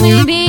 Maybe